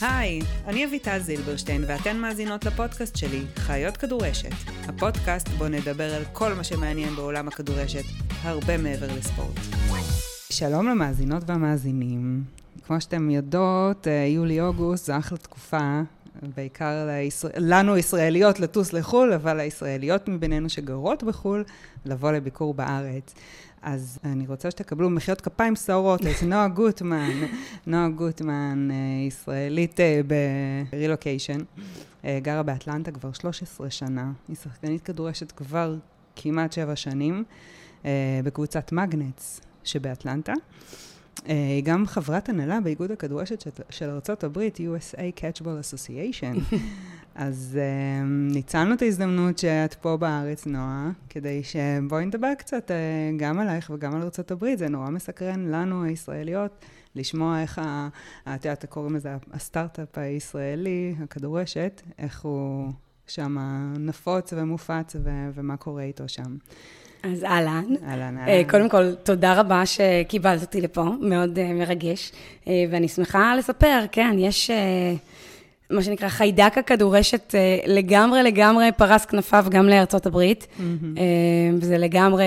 היי, אני אביטל זילברשטיין ואתן מאזינות לפודקאסט שלי, חיות כדורשת. הפודקאסט בו נדבר על כל מה שמעניין בעולם הכדורשת, הרבה מעבר לספורט. שלום למאזינות והמאזינים. כמו שאתם יודעות, אה, יולי-אוגוסט זה אחלה תקופה, בעיקר לישראל... לנו ישראליות לטוס לחו"ל, אבל הישראליות מבינינו שגרות בחו"ל, לבוא לביקור בארץ. אז אני רוצה שתקבלו מחיאות כפיים סוערות את נועה גוטמן, נועה גוטמן, אה, ישראלית אה, ברילוקיישן, אה, גרה באטלנטה כבר 13 שנה, היא שחקנית כדורשת כבר כמעט שבע שנים, בקבוצת מגנטס שבאטלנטה. היא גם חברת הנהלה באיגוד הכדורשת של ארה"ב, USA Catchball Association. אז uh, ניצלנו את ההזדמנות שאת פה בארץ, נועה, כדי שבואי נדבר קצת uh, גם עלייך וגם על ארה"ב. זה נורא מסקרן לנו, הישראליות, לשמוע איך, את יודעת, קוראים לזה הסטארט-אפ הישראלי, הכדורשת, איך הוא שם נפוץ ומופץ ו- ומה קורה איתו שם. אז אהלן. אהלן, אה, אהלן. קודם כל, תודה רבה שקיבלת אותי לפה, מאוד מרגש. ואני שמחה לספר, כן, יש... מה שנקרא חיידק הכדורשת אה, לגמרי לגמרי פרס כנפיו גם לארצות הברית, mm-hmm. וזה לגמרי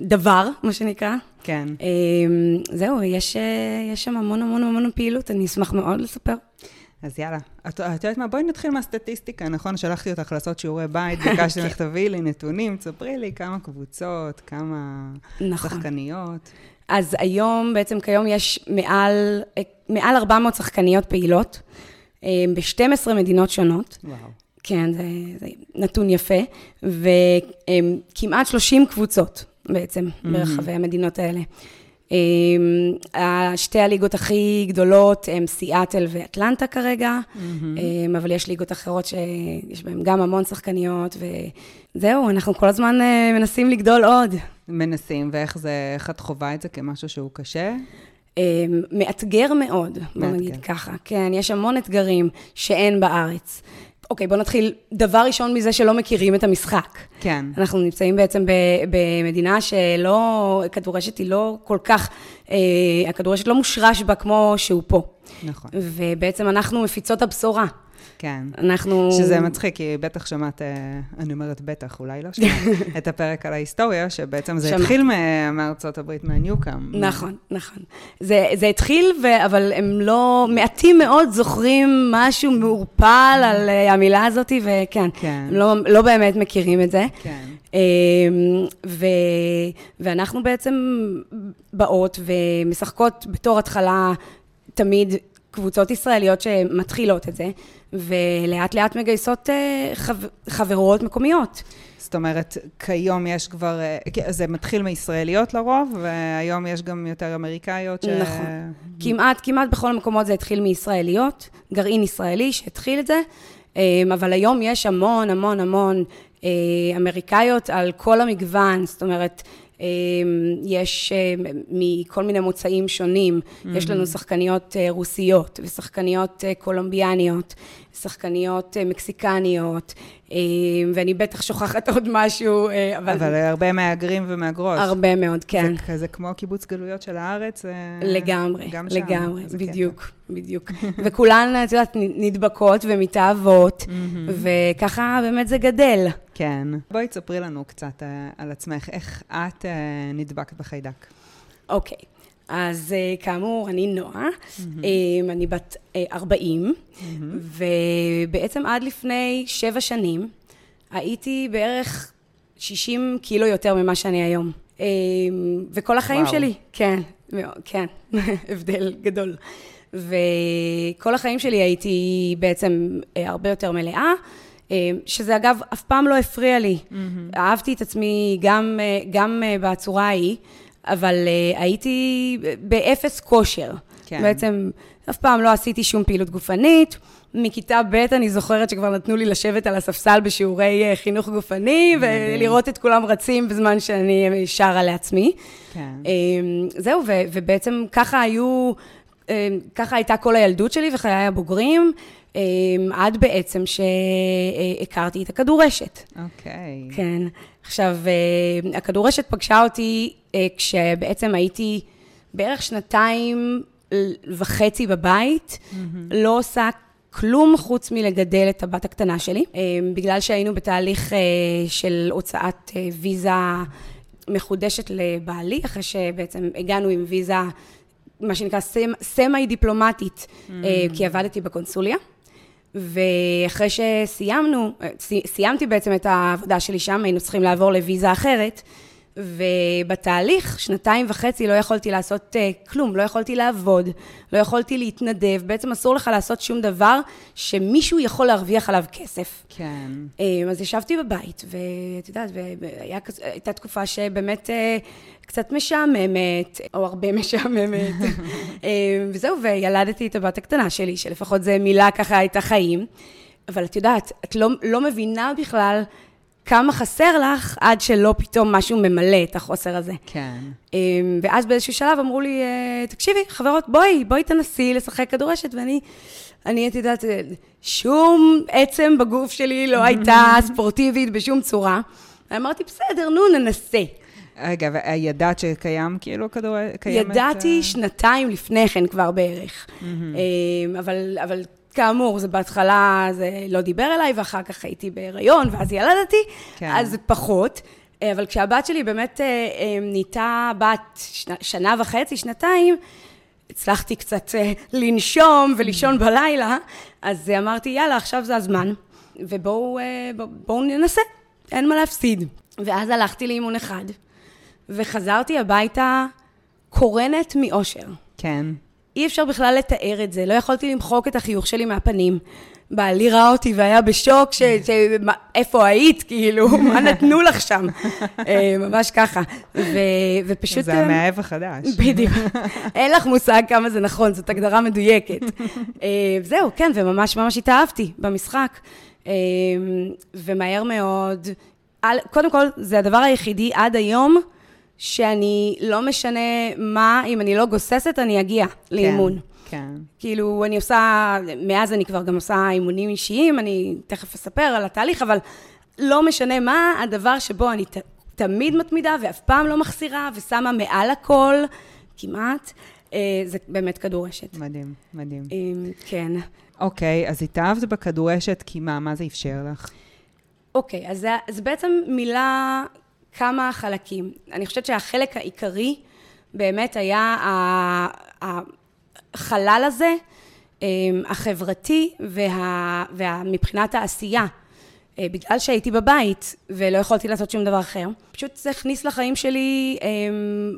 דבר, מה שנקרא. כן. זהו, יש, יש שם המון המון המון פעילות, אני אשמח מאוד לספר. אז יאללה. את, את יודעת מה? בואי נתחיל מהסטטיסטיקה, נכון? שלחתי אותך לעשות שיעורי בית, ביקשתי ממך תביאי לי נתונים, תספרי לי כמה קבוצות, כמה נכון. שחקניות. אז היום, בעצם כיום יש מעל, מעל 400 שחקניות פעילות. אה, ב-12 מדינות שונות. וואו. כן, זה, זה נתון יפה, וכמעט 30 קבוצות בעצם mm-hmm. ברחבי המדינות האלה. אה, שתי הליגות הכי גדולות הן סיאטל ואטלנטה כרגע, mm-hmm. אבל יש ליגות אחרות שיש בהן גם המון שחקניות, וזהו, אנחנו כל הזמן מנסים לגדול עוד. מנסים, ואיך זה, איך את חווה את זה כמשהו שהוא קשה? אמ, מאתגר מאוד, בוא נגיד ככה. כן, יש המון אתגרים שאין בארץ. אוקיי, בוא נתחיל דבר ראשון מזה שלא מכירים את המשחק. כן. אנחנו נמצאים בעצם במדינה שלא, הכדורשת היא לא כל כך, אה, הכדורשת לא מושרש בה כמו שהוא פה. נכון. ובעצם אנחנו מפיצות הבשורה. כן. אנחנו... שזה מצחיק, כי בטח שמעת, אה, אני אומרת בטח, אולי לא שמעת, את הפרק על ההיסטוריה, שבעצם זה שמע. התחיל מארצות הברית, מהניוקאם. נכון, נכון. זה, זה התחיל, ו... אבל הם לא, מעטים מאוד זוכרים משהו מעורפל על אה, המילה הזאת, וכן, כן. הם לא, לא באמת מכירים את זה. כן. אמ, ו, ואנחנו בעצם באות ומשחקות בתור התחלה תמיד קבוצות ישראליות שמתחילות את זה, ולאט לאט מגייסות אה, חברות מקומיות. זאת אומרת, כיום יש כבר, אה, זה מתחיל מישראליות לרוב, והיום יש גם יותר אמריקאיות ש... נכון. כמעט, כמעט בכל המקומות זה התחיל מישראליות, גרעין ישראלי שהתחיל את זה, אה, אבל היום יש המון המון המון אמריקאיות על כל המגוון, זאת אומרת, יש אה, מכל מיני מוצאים שונים, mm-hmm. יש לנו שחקניות אה, רוסיות ושחקניות אה, קולומביאניות, שחקניות מקסיקניות, ואני בטח שוכחת עוד משהו, אבל... אבל הרבה מהגרים ומהגרות. הרבה מאוד, כן. זה כזה כמו קיבוץ גלויות של הארץ. לגמרי, גם שם. לגמרי, בדיוק, קטע. בדיוק. וכולן, את יודעת, נדבקות ומתאהבות, mm-hmm. וככה באמת זה גדל. כן. בואי תספרי לנו קצת uh, על עצמך, איך את uh, נדבקת בחיידק. אוקיי. Okay. אז uh, כאמור, אני נועה, mm-hmm. אני בת uh, 40, mm-hmm. ובעצם עד לפני שבע שנים הייתי בערך 60 קילו יותר ממה שאני היום. Um, וכל החיים וואו. שלי, כן, כן, הבדל גדול. וכל החיים שלי הייתי בעצם הרבה יותר מלאה. אה, שזה אגב אף פעם לא הפריע לי. Mm-hmm. אהבתי את עצמי גם, אה, גם אה, בצורה ההיא, אבל הייתי באפס כושר. כן. בעצם אף פעם לא עשיתי שום פעילות גופנית. מכיתה ב' אני זוכרת שכבר נתנו לי לשבת על הספסל בשיעורי חינוך גופני, ולראות את כולם רצים בזמן שאני שרה לעצמי. כן. זהו, ובעצם ככה היו, ככה הייתה כל הילדות שלי וחיי הבוגרים. אמ, עד בעצם שהכרתי את הכדורשת. אוקיי. Okay. כן. עכשיו, אה, הכדורשת פגשה אותי אה, כשבעצם הייתי בערך שנתיים וחצי בבית, לא עושה כלום חוץ מלגדל את הבת הקטנה שלי, אה, בגלל שהיינו בתהליך של הוצאת ויזה מחודשת לבעלי, אחרי שבעצם הגענו עם ויזה, מה שנקרא סמי-דיפלומטית, mm. כי עבדתי בקונסוליה. ואחרי שסיימנו, סיימתי בעצם את העבודה שלי שם, היינו צריכים לעבור לוויזה אחרת. ובתהליך, שנתיים וחצי, לא יכולתי לעשות uh, כלום, לא יכולתי לעבוד, לא יכולתי להתנדב, בעצם אסור לך לעשות שום דבר שמישהו יכול להרוויח עליו כסף. כן. Um, אז ישבתי בבית, ואת יודעת, והייתה תקופה שבאמת uh, קצת משעממת, או הרבה משעממת, um, וזהו, וילדתי את הבת הקטנה שלי, שלפחות זה מילה ככה את החיים. אבל את יודעת, את לא, לא מבינה בכלל כמה חסר לך, עד שלא פתאום משהו ממלא את החוסר הזה. כן. אמ, ואז באיזשהו שלב אמרו לי, אה, תקשיבי, חברות, בואי, בואי תנסי לשחק כדורשת, ואני, אני, את יודעת, אה, שום עצם בגוף שלי לא הייתה ספורטיבית בשום צורה. ואמרתי, בסדר, נו, ננסה. רגע, וידעת שקיים כאילו כדורגל? ידעתי uh... שנתיים לפני כן כבר בערך. Mm-hmm. אבל, אבל כאמור, זה בהתחלה זה לא דיבר אליי, ואחר כך הייתי בהיריון, ואז ילדתי, כן. אז פחות. אה, אבל כשהבת שלי באמת אה, אה, נהייתה בת שנה וחצי, שנתיים, הצלחתי קצת לנשום ולישון בלילה, אז אמרתי, יאללה, עכשיו זה הזמן, ובואו בוא, בוא ננסה, אין מה להפסיד. ואז הלכתי לאימון אחד, וחזרתי הביתה קורנת מאושר. כן. אי אפשר בכלל לתאר את זה, לא יכולתי למחוק את החיוך שלי מהפנים. בעלי ראה אותי והיה בשוק, ש... ש... איפה היית, כאילו, מה נתנו לך שם? אה, ממש ככה. ו... ופשוט... זה המאהב החדש. בדיוק. אין לך מושג כמה זה נכון, זאת הגדרה מדויקת. אה, זהו, כן, וממש ממש התאהבתי במשחק. אה, ומהר מאוד, קודם כל, זה הדבר היחידי עד היום, שאני לא משנה מה, אם אני לא גוססת, אני אגיע לאימון. כן. כן. כאילו, אני עושה, מאז אני כבר גם עושה אימונים אישיים, אני תכף אספר על התהליך, אבל לא משנה מה, הדבר שבו אני ת, תמיד מתמידה ואף פעם לא מחסירה, ושמה מעל הכל, כמעט, אה, זה באמת כדורשת. מדהים, מדהים. אה, כן. אוקיי, אז התאהבת בכדורשת, כי מה, מה זה אפשר לך? אוקיי, אז זה, זה בעצם מילה כמה חלקים. אני חושבת שהחלק העיקרי באמת היה החלל הזה, אמ, החברתי, וה, ומבחינת העשייה. אה, בגלל שהייתי בבית ולא יכולתי לעשות שום דבר אחר, פשוט זה הכניס לחיים שלי um,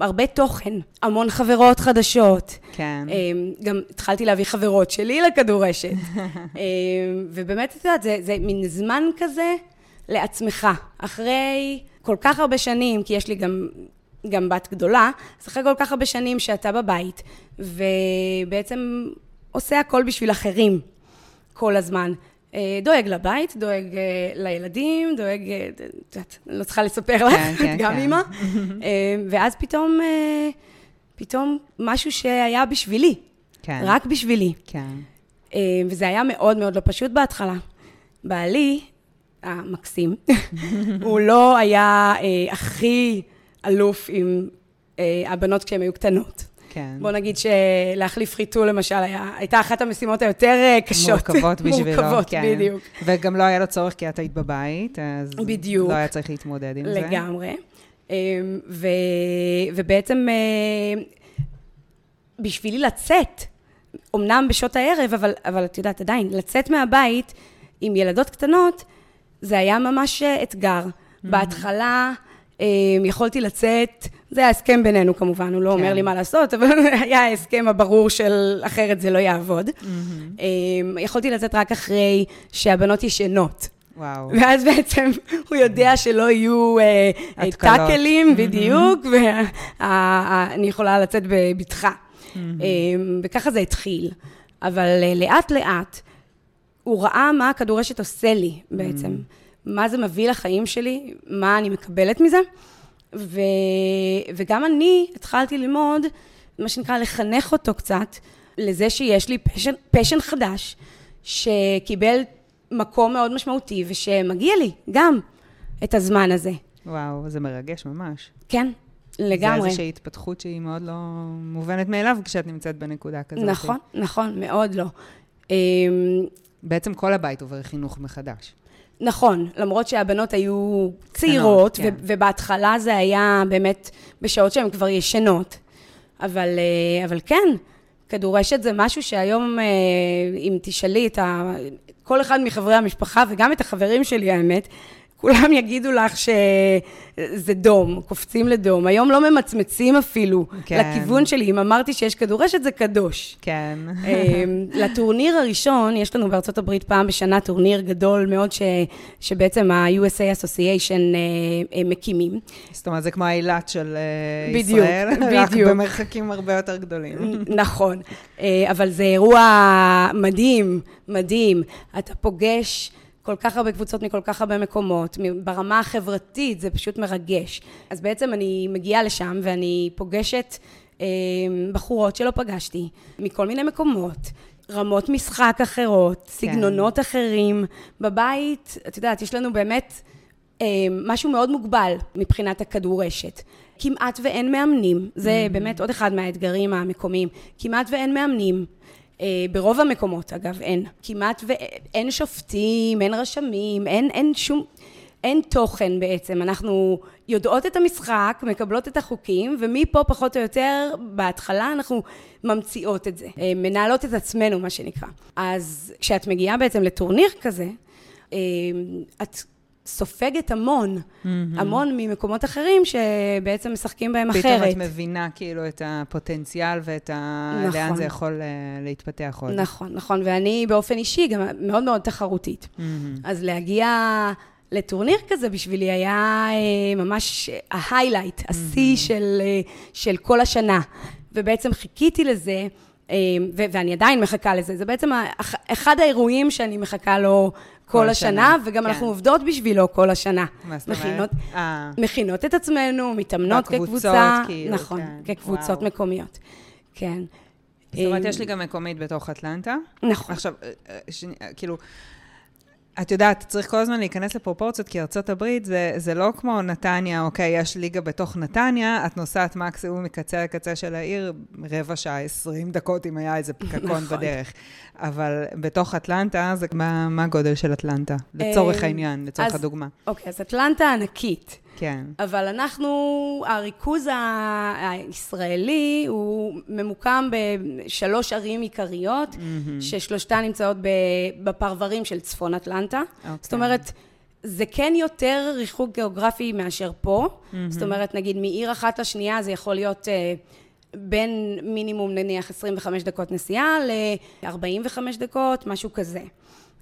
הרבה תוכן, המון חברות חדשות. כן. Um, גם התחלתי להביא חברות שלי לכדורשת. um, ובאמת, את יודעת, זה, זה מין זמן כזה לעצמך. אחרי כל כך הרבה שנים, כי יש לי גם, גם בת גדולה, אז אחרי כל כך הרבה שנים שאתה בבית, ובעצם עושה הכל בשביל אחרים כל הזמן. אה, דואג לבית, דואג אה, לילדים, דואג, אה, את יודעת, לא צריכה לספר לך, כן, כן, גם כן. אימא. ואז פתאום, פתאום משהו שהיה בשבילי. כן. רק בשבילי. כן. וזה היה מאוד מאוד לא פשוט בהתחלה. בעלי, המקסים. הוא לא היה אה, הכי אלוף עם אה, הבנות כשהן היו קטנות. כן. בוא נגיד שלהחליף חיתול, למשל, היה, הייתה אחת המשימות היותר אה, קשות. מורכבות בשבילו, מורכבות, כן. בדיוק. וגם לא היה לו צורך כי את היית בבית, אז... בדיוק. לא היה צריך להתמודד עם לגמרי. זה. לגמרי. אמ, ו, ובעצם, אה, בשבילי לצאת, אמנם בשעות הערב, אבל, אבל את יודעת, עדיין, לצאת מהבית עם ילדות קטנות, זה היה ממש אה, אתגר. Mm-hmm. בהתחלה אה, יכולתי לצאת, זה היה הסכם בינינו כמובן, הוא לא כן. אומר לי מה לעשות, אבל היה ההסכם הברור של אחרת זה לא יעבוד. Mm-hmm. יכולתי לצאת רק אחרי שהבנות ישנות. וואו. ואז בעצם הוא יודע שלא יהיו uh, טאקלים, בדיוק, ואני יכולה לצאת בבטחה. Mm-hmm. וככה זה התחיל. אבל לאט-לאט, הוא ראה מה הכדורשת עושה לי בעצם. Mm. מה זה מביא לחיים שלי, מה אני מקבלת מזה. ו... וגם אני התחלתי ללמוד, מה שנקרא, לחנך אותו קצת, לזה שיש לי פשן, פשן חדש, שקיבל מקום מאוד משמעותי, ושמגיע לי גם את הזמן הזה. וואו, זה מרגש ממש. כן, לגמרי. זה איזושהי התפתחות שהיא מאוד לא מובנת מאליו כשאת נמצאת בנקודה כזאת. נכון, נכון, מאוד לא. בעצם כל הבית עובר חינוך מחדש. נכון, למרות שהבנות היו צעירות, כן. ובהתחלה זה היה באמת בשעות שהן כבר ישנות. אבל, אה, אבל כן, כדורשת זה משהו שהיום, אה, אם תשאלי את ה... כל אחד מחברי המשפחה, וגם את החברים שלי, האמת, כולם יגידו לך שזה דום, קופצים לדום. היום לא ממצמצים אפילו כן. לכיוון שלי. אם אמרתי שיש כדורשת, זה קדוש. כן. אמ, לטורניר הראשון, יש לנו בארצות הברית פעם בשנה טורניר גדול מאוד, ש, שבעצם ה-USA Association אה, אה, מקימים. זאת אומרת, זה כמו האילת של אה, בדיוק, ישראל, בדיוק. רק במרחקים הרבה יותר גדולים. נכון. אבל זה אירוע מדהים, מדהים. אתה פוגש... כל כך הרבה קבוצות מכל כך הרבה מקומות, ברמה החברתית זה פשוט מרגש. אז בעצם אני מגיעה לשם ואני פוגשת אה, בחורות שלא פגשתי, מכל מיני מקומות, רמות משחק אחרות, כן. סגנונות אחרים. בבית, את יודעת, יש לנו באמת אה, משהו מאוד מוגבל מבחינת הכדורשת. כמעט ואין מאמנים, זה mm-hmm. באמת עוד אחד מהאתגרים המקומיים. כמעט ואין מאמנים. אה, ברוב המקומות, אגב, אין. כמעט ואין שופטים, אין רשמים, אין, אין שום... אין תוכן בעצם, אנחנו יודעות את המשחק, מקבלות את החוקים, ומפה פחות או יותר, בהתחלה אנחנו ממציאות את זה, אה, מנהלות את עצמנו, מה שנקרא. אז כשאת מגיעה בעצם לטורניר כזה, אה, את סופגת המון, mm-hmm. המון ממקומות אחרים שבעצם משחקים בהם פתאום אחרת. פתאום את מבינה כאילו את הפוטנציאל ואת ה... נכון. לאן זה יכול uh, להתפתח עוד. נכון, נכון, ואני באופן אישי גם מאוד מאוד תחרותית. Mm-hmm. אז להגיע לטורניר כזה בשבילי היה uh, ממש ההיילייט, mm-hmm. השיא של, uh, של כל השנה. ובעצם חיכיתי לזה. ו- ואני עדיין מחכה לזה. זה בעצם אחד האירועים שאני מחכה לו כל השנה, וגם כן. אנחנו עובדות בשבילו כל השנה. מה זאת אומרת? אה. מכינות את עצמנו, מתאמנות כקבוצה. כאילו, נכון, כן. כקבוצות וואו. מקומיות. כן. זאת אומרת, יש לי גם מקומית בתוך אטלנטה. נכון. עכשיו, אה, אה, ש... כאילו, את יודעת, צריך כל הזמן להיכנס לפרופורציות, כי ארצות הברית זה, זה לא כמו נתניה, אוקיי, יש ליגה בתוך נתניה, את נוסעת מקסימום מקצה לקצה של העיר, רבע שעה, 20 דקות, אם היה איזה פקקון נכון. בדרך. אבל בתוך אטלנטה, זה מה, מה הגודל של אטלנטה? לצורך העניין, לצורך אז, הדוגמה. אוקיי, אז אטלנטה ענקית. כן. אבל אנחנו, הריכוז הישראלי הוא ממוקם בשלוש ערים עיקריות, mm-hmm. ששלושתן נמצאות בפרברים של צפון אטלנטה. Okay. אוקיי. זאת אומרת, זה כן יותר ריחוק גיאוגרפי מאשר פה. Mm-hmm. זאת אומרת, נגיד מעיר אחת לשנייה זה יכול להיות... Uh, בין מינימום נניח 25 דקות נסיעה ל-45 דקות, משהו כזה.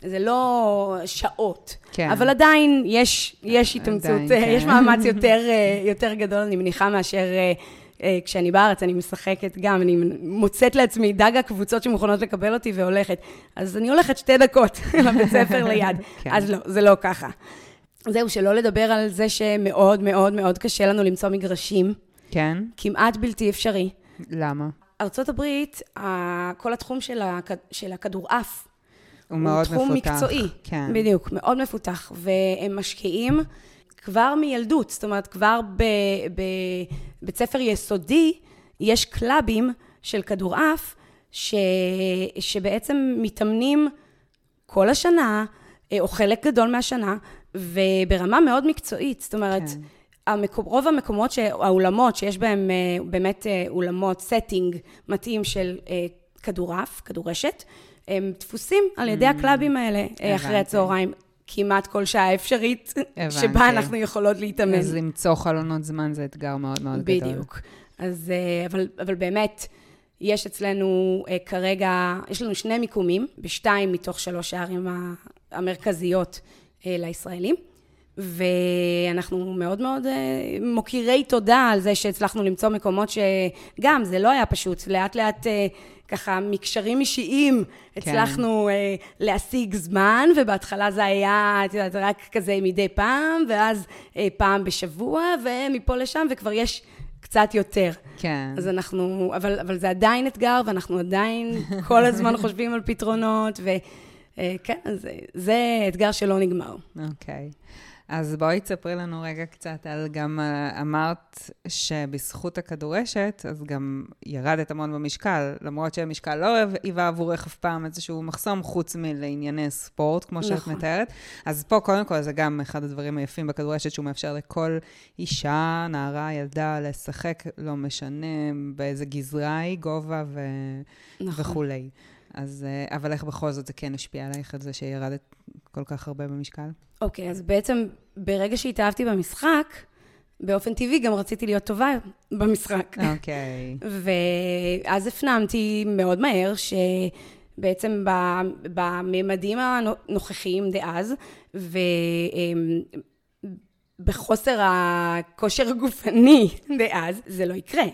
זה לא שעות. כן. אבל עדיין יש, יש התאמצות, כן. יש מאמץ יותר, אה, יותר גדול, אני מניחה, מאשר אה, אה, כשאני בארץ, אני משחקת גם, אני מוצאת לעצמי דג הקבוצות שמוכנות לקבל אותי והולכת. אז אני הולכת שתי דקות לבית ספר ליד. כן. אז לא, זה לא ככה. זהו, שלא לדבר על זה שמאוד מאוד מאוד קשה לנו למצוא מגרשים. כן. כמעט בלתי אפשרי. למה? ארצות הברית, כל התחום של הכדורעף, הוא מאוד מפותח. הוא תחום מקצועי, כן. בדיוק, מאוד מפותח. והם משקיעים כבר מילדות, זאת אומרת, כבר בבית ספר יסודי, יש קלאבים של כדורעף, ש, שבעצם מתאמנים כל השנה, או חלק גדול מהשנה, וברמה מאוד מקצועית. זאת אומרת, כן. המקום, רוב המקומות, האולמות שיש בהם אה, באמת אה, אולמות, setting מתאים של אה, כדורעף, כדורשת, הם דפוסים על ידי mm. הקלאבים האלה הבנתי. אחרי הצהריים. כמעט כל שעה אפשרית, הבנתי. שבה אנחנו יכולות להתאמן. אז למצוא חלונות זמן זה אתגר מאוד מאוד בדיוק. גדול. בדיוק. אז, אבל, אבל באמת, יש אצלנו כרגע, יש לנו שני מיקומים, בשתיים מתוך שלוש הערים המרכזיות לישראלים. ואנחנו מאוד מאוד מוקירי תודה על זה שהצלחנו למצוא מקומות שגם, זה לא היה פשוט, לאט לאט ככה מקשרים אישיים כן. הצלחנו כן. uh, להשיג זמן, ובהתחלה זה היה, את יודעת, רק כזה מדי פעם, ואז uh, פעם בשבוע, ומפה לשם, וכבר יש קצת יותר. כן. אז אנחנו, אבל, אבל זה עדיין אתגר, ואנחנו עדיין כל הזמן חושבים על פתרונות, וכן, uh, זה, זה אתגר שלא נגמר. אוקיי. Okay. אז בואי תספרי לנו רגע קצת על גם, אה, אמרת שבזכות הכדורשת, אז גם ירדת המון במשקל, למרות שהמשקל לא היווה עבורך אף פעם איזשהו מחסום, חוץ מלענייני ספורט, כמו שאת נכון. מתארת. אז פה, קודם כל, זה גם אחד הדברים היפים בכדורשת, שהוא מאפשר לכל אישה, נערה, ילדה, לשחק, לא משנה באיזה גזרה היא, גובה ו... נכון. וכולי. אז, אה, אבל איך בכל זאת זה כן השפיע עלייך, על זה שירדת כל כך הרבה במשקל? אוקיי, okay, אז בעצם ברגע שהתאהבתי במשחק, באופן טבעי גם רציתי להיות טובה במשחק. אוקיי. Okay. ואז הפנמתי מאוד מהר שבעצם בממדים הנוכחיים דאז, ובחוסר הכושר הגופני דאז, זה לא יקרה.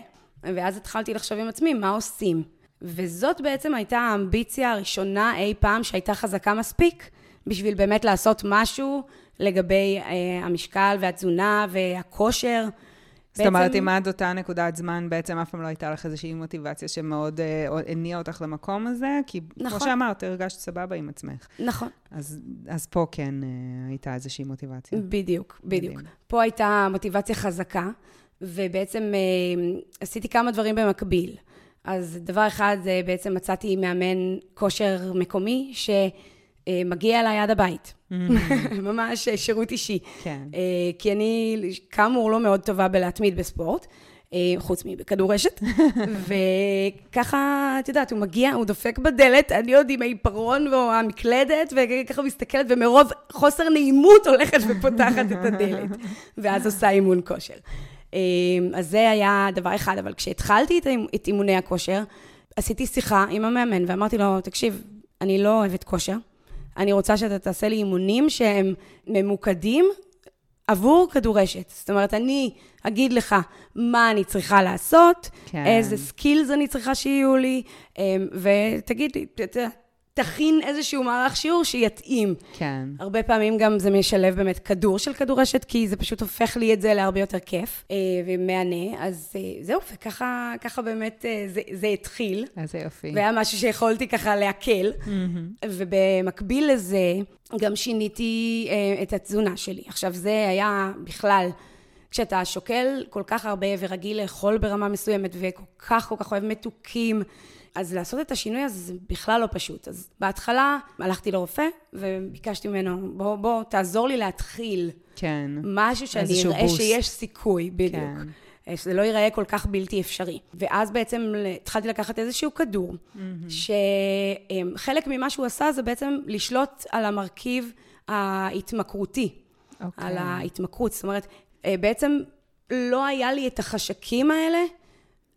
ואז התחלתי לחשוב עם עצמי, מה עושים? וזאת בעצם הייתה האמביציה הראשונה אי פעם שהייתה חזקה מספיק בשביל באמת לעשות משהו לגבי אה, המשקל והתזונה והכושר. זאת בעצם... אומרת, אם עד אותה נקודת זמן בעצם אף פעם לא הייתה לך איזושהי מוטיבציה שמאוד אה, הניעה אותך למקום הזה, כי נכון. כמו שאמרת, הרגשת סבבה עם עצמך. נכון. אז, אז פה כן אה, הייתה איזושהי מוטיבציה. בדיוק, בדיוק. מדהים. פה הייתה מוטיבציה חזקה, ובעצם אה, עשיתי כמה דברים במקביל. אז דבר אחד, זה בעצם מצאתי מאמן כושר מקומי, שמגיע אליי עד הבית. Mm-hmm. ממש שירות אישי. כן. אה, כי אני, כאמור, לא מאוד טובה בלהתמיד בספורט. אה, חוץ מבכדורשת, וככה, את יודעת, הוא מגיע, הוא דופק בדלת, אני עוד עם העיפרון או המקלדת, וככה מסתכלת, ומרוב חוסר נעימות הולכת ופותחת את הדלת, ואז עושה אימון כושר. אז זה היה דבר אחד, אבל כשהתחלתי את אימוני הכושר, עשיתי שיחה עם המאמן ואמרתי לו, תקשיב, אני לא אוהבת כושר, אני רוצה שאתה תעשה לי אימונים שהם ממוקדים עבור כדורשת. זאת אומרת, אני אגיד לך מה אני צריכה לעשות, כן. איזה skills אני צריכה שיהיו לי, אמ, ותגיד לי, תכין איזשהו מערך שיעור שיתאים. כן. הרבה פעמים גם זה משלב באמת כדור של כדורשת, כי זה פשוט הופך לי את זה להרבה יותר כיף אה, ומהנה. אז אה, זהו, וככה באמת אה, זה, זה התחיל. איזה יופי. והיה משהו שיכולתי ככה להקל. Mm-hmm. ובמקביל לזה, גם שיניתי את התזונה שלי. עכשיו, זה היה בכלל... כשאתה שוקל כל כך הרבה ורגיל לאכול ברמה מסוימת וכל כך כל כך אוהב מתוקים, אז לעשות את השינוי הזה זה בכלל לא פשוט. אז בהתחלה הלכתי לרופא וביקשתי ממנו, בוא, בוא, תעזור לי להתחיל. כן. משהו שאני אראה בוסט. שיש סיכוי, בדיוק. כן. שזה לא ייראה כל כך בלתי אפשרי. ואז בעצם התחלתי לקחת איזשהו כדור, mm-hmm. שחלק ממה שהוא עשה זה בעצם לשלוט על המרכיב ההתמכרותי, okay. על אוקיי. ההתמכרות. זאת אומרת, אה, בעצם לא היה לי את החשקים האלה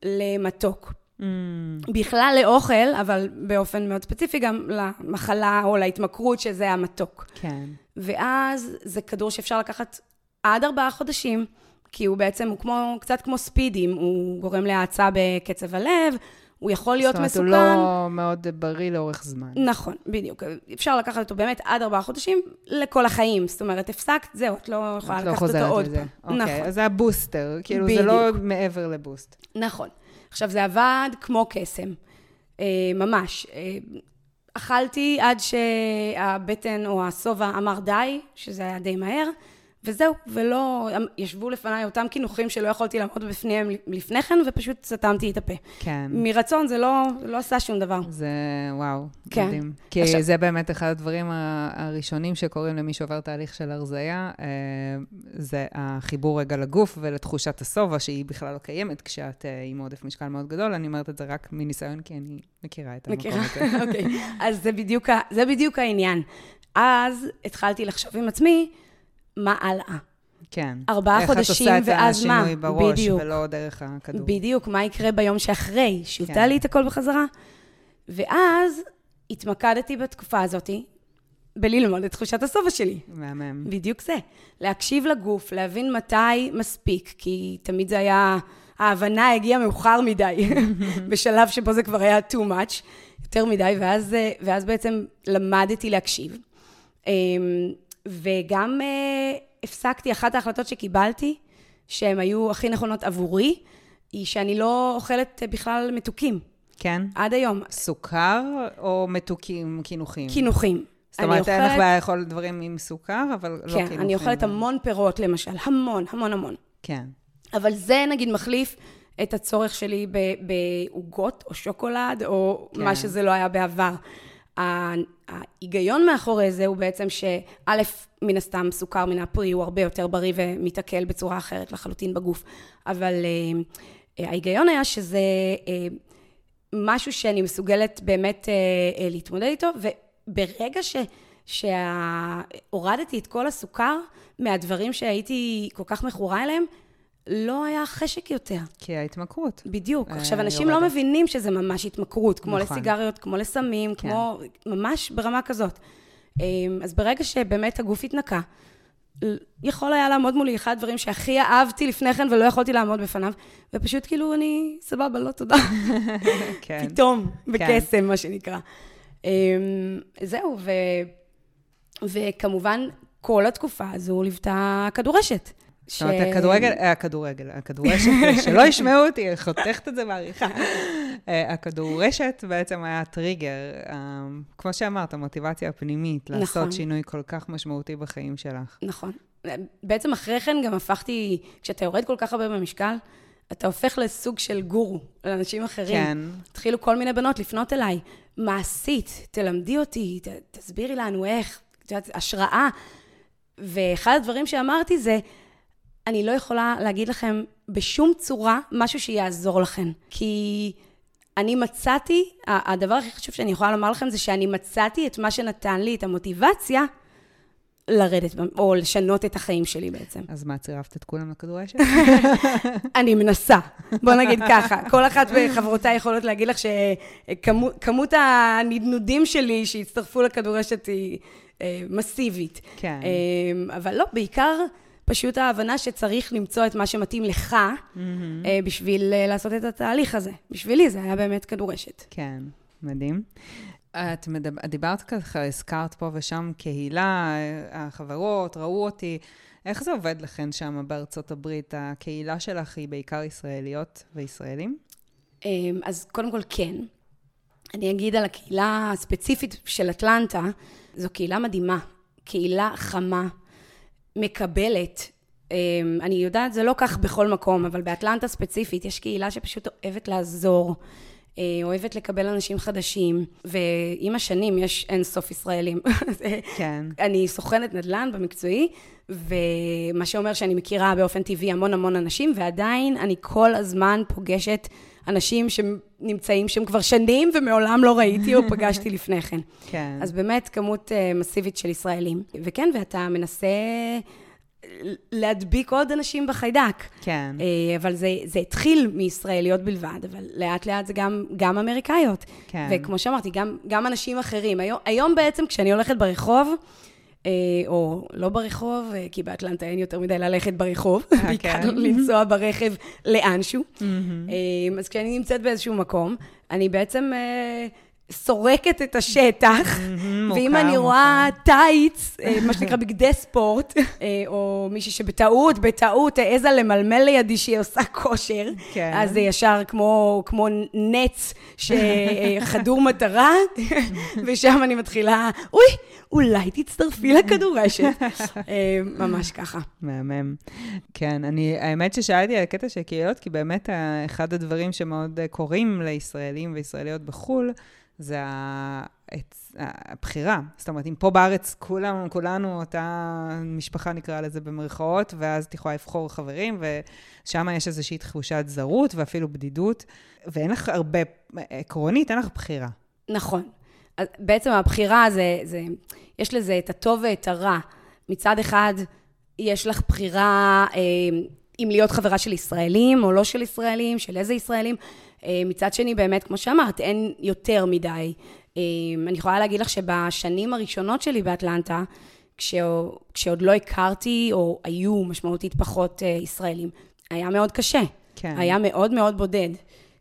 למתוק. Mm. בכלל לאוכל, אבל באופן מאוד ספציפי גם למחלה או להתמכרות, שזה המתוק. כן. ואז זה כדור שאפשר לקחת עד ארבעה חודשים, כי הוא בעצם, הוא כמו, קצת כמו ספידים, הוא גורם להאצה בקצב הלב, הוא יכול להיות מסוכן. זאת אומרת, הוא לא מאוד בריא לאורך זמן. נכון, בדיוק. אפשר לקחת אותו באמת עד ארבעה חודשים לכל החיים. זאת אומרת, הפסקת, זהו, את לא יכולה לקחת אותו עוד פעם. אוקיי, נכון. אז זה הבוסטר, כאילו, בדיוק. זה לא מעבר לבוסט. נכון. עכשיו, זה עבד כמו קסם, אה, ממש. אה, אכלתי עד שהבטן או השובע אמר די, שזה היה די מהר, וזהו, ולא, ישבו לפניי אותם קינוחים שלא יכולתי לעמוד בפניהם לפני כן, ופשוט סתמתי את הפה. כן. מרצון זה לא, לא עשה שום דבר. זה, וואו, כן. מדהים. כי עכשיו... זה באמת אחד הדברים הראשונים שקורים למי שעובר תהליך של הרזייה, אה, זה החיבור רגע לגוף ולתחושת השובע, שהיא בכלל לא קיימת כשאת אה, עם עודף משקל מאוד גדול. אני אומרת את זה רק מניסיון, כי אני מכירה את המקום הזה. מכירה, אוקיי. אז זה בדיוק, זה בדיוק העניין. אז התחלתי לחשוב עם עצמי, מה הלאה? כן. ארבעה חודשים, ואז מה? איך את עושה את השינוי בראש, בדיוק. ולא דרך הכדור. בדיוק, מה יקרה ביום שאחרי? שיוטה כן. לי את הכל בחזרה? ואז התמקדתי בתקופה הזאת בללמוד את תחושת השובע שלי. מהמם. בדיוק זה. להקשיב לגוף, להבין מתי מספיק, כי תמיד זה היה... ההבנה הגיעה מאוחר מדי, בשלב שבו זה כבר היה too much, יותר מדי, ואז, ואז בעצם למדתי להקשיב. וגם uh, הפסקתי, אחת ההחלטות שקיבלתי, שהן היו הכי נכונות עבורי, היא שאני לא אוכלת בכלל מתוקים. כן? עד היום. סוכר או מתוקים, קינוחים? קינוחים. זאת אומרת, אין לך בעיה לאכול דברים עם סוכר, אבל לא כן, כאילו... אני אוכלת המון פירות, למשל, המון, המון המון. כן. אבל זה, נגיד, מחליף את הצורך שלי בעוגות או שוקולד, או כן. מה שזה לא היה בעבר. ההיגיון מאחורי זה הוא בעצם שא', מן הסתם סוכר מן הפרי הוא הרבה יותר בריא ומתעכל בצורה אחרת לחלוטין בגוף, אבל uh, ההיגיון היה שזה uh, משהו שאני מסוגלת באמת להתמודד איתו, וברגע ש... שהורדתי את כל הסוכר מהדברים שהייתי כל כך מכורה אליהם, לא היה חשק יותר. כי ההתמכרות. בדיוק. עכשיו, אנשים לא מבינים שזה ממש התמכרות, כמו נכון. לסיגריות, כמו לסמים, כן. כמו... ממש ברמה כזאת. אמ, אז ברגע שבאמת הגוף התנקה, יכול היה לעמוד מולי אחד הדברים שהכי אהבתי לפני כן ולא יכולתי לעמוד בפניו, ופשוט כאילו אני, סבבה, לא תודה. כן. פתאום, בקסם, מה שנקרא. אמ, זהו, ו... וכמובן, כל התקופה הזו ליוותה כדורשת. זאת אומרת, הכדורגל, הכדורגל, הכדורשת, שלא ישמעו אותי, חותכת את זה בעריכה. אה, הכדורשת בעצם היה טריגר, אה, כמו שאמרת, המוטיבציה הפנימית, לעשות נכון. שינוי כל כך משמעותי בחיים שלך. נכון. בעצם אחרי כן גם הפכתי, כשאתה יורד כל כך הרבה במשקל, אתה הופך לסוג של גורו לאנשים אחרים. כן. התחילו כל מיני בנות לפנות אליי, מה עשית? תלמדי אותי, ת, תסבירי לנו איך, את יודעת, השראה. ואחד הדברים שאמרתי זה, אני לא יכולה להגיד לכם בשום צורה משהו שיעזור לכם. כי אני מצאתי, הדבר הכי חשוב שאני יכולה לומר לכם זה שאני מצאתי את מה שנתן לי את המוטיבציה לרדת, או לשנות את החיים שלי בעצם. אז מה, צירפת את כולם לכדורשת? אני מנסה, בוא נגיד ככה. כל אחת מחברותיי יכולות להגיד לך שכמות הנדנודים שלי שהצטרפו לכדורשת היא אה, מסיבית. כן. אה, אבל לא, בעיקר פשוט ההבנה שצריך למצוא את מה שמתאים לך Mm-hmm. אה, בשביל אה, לעשות את התהליך הזה. בשבילי זה היה באמת כדורשת. כן, מדהים. את מדבר, דיברת ככה, הזכרת פה ושם קהילה, החברות, ראו אותי. איך זה עובד לכן שם בארצות הברית? הקהילה שלך היא בעיקר ישראליות וישראלים? אה, אז קודם כל כן. אני אגיד על הקהילה הספציפית של אטלנטה, זו קהילה מדהימה. קהילה חמה, מקבלת. אה, אני יודעת, זה לא כך בכל מקום, אבל באטלנטה ספציפית יש קהילה שפשוט אוהבת לעזור. אה, אוהבת לקבל אנשים חדשים, ועם השנים יש אין סוף ישראלים. כן. אני סוכנת נדל"ן במקצועי, ומה שאומר שאני מכירה באופן טבעי המון המון אנשים, ועדיין אני כל הזמן פוגשת אנשים שנמצאים שם כבר שנים ומעולם לא ראיתי או פגשתי לפני כן. כן. אז באמת כמות uh, מסיבית של ישראלים. וכן, ואתה מנסה להדביק עוד אנשים בחיידק. כן. Uh, אבל זה, זה התחיל מישראליות בלבד, אבל לאט לאט זה גם, גם אמריקאיות. כן. וכמו שאמרתי, גם, גם אנשים אחרים. היום, היום בעצם כשאני הולכת ברחוב, אה, או לא ברחוב, אה, כי באטלנטה אין יותר מדי ללכת ברחוב, בעיקר כן. לנסוע ברכב לאנשהו. אה, אז כשאני נמצאת באיזשהו מקום, אני בעצם אה, סורקת את השטח, ואם אני רואה טייץ, אה, מה שנקרא בגדי ספורט, אה, או מישהי שבטעות, בטעות העזה למלמל לידי שהיא עושה כושר, כן. אז זה ישר כמו, נץ שחדור מטרה, ושם אני מתחילה, אוי, אולי תצטרפי לכדורשת. אה, ממש ככה. מהמם. כן, אני, האמת ששאלתי על הקטע של קהילות, כי באמת אחד הדברים שמאוד קורים לישראלים וישראליות בחו"ל, זה הבחירה. זאת אומרת, אם פה בארץ כולם, כולנו אותה משפחה נקרא לזה במרכאות, ואז את יכולה לבחור חברים, ושם יש איזושהי תחושת זרות ואפילו בדידות, ואין לך הרבה, עקרונית, אין לך בחירה. נכון. אז בעצם הבחירה זה, זה, יש לזה את הטוב ואת הרע. מצד אחד, יש לך בחירה אה, אם להיות חברה של ישראלים או לא של ישראלים, של איזה ישראלים. אה, מצד שני, באמת, כמו שאמרת, אין יותר מדי. אה, אני יכולה להגיד לך שבשנים הראשונות שלי באטלנטה, כשעוד, לא הכרתי או היו משמעותית פחות אה, ישראלים, היה מאוד קשה. כן. היה מאוד מאוד בודד.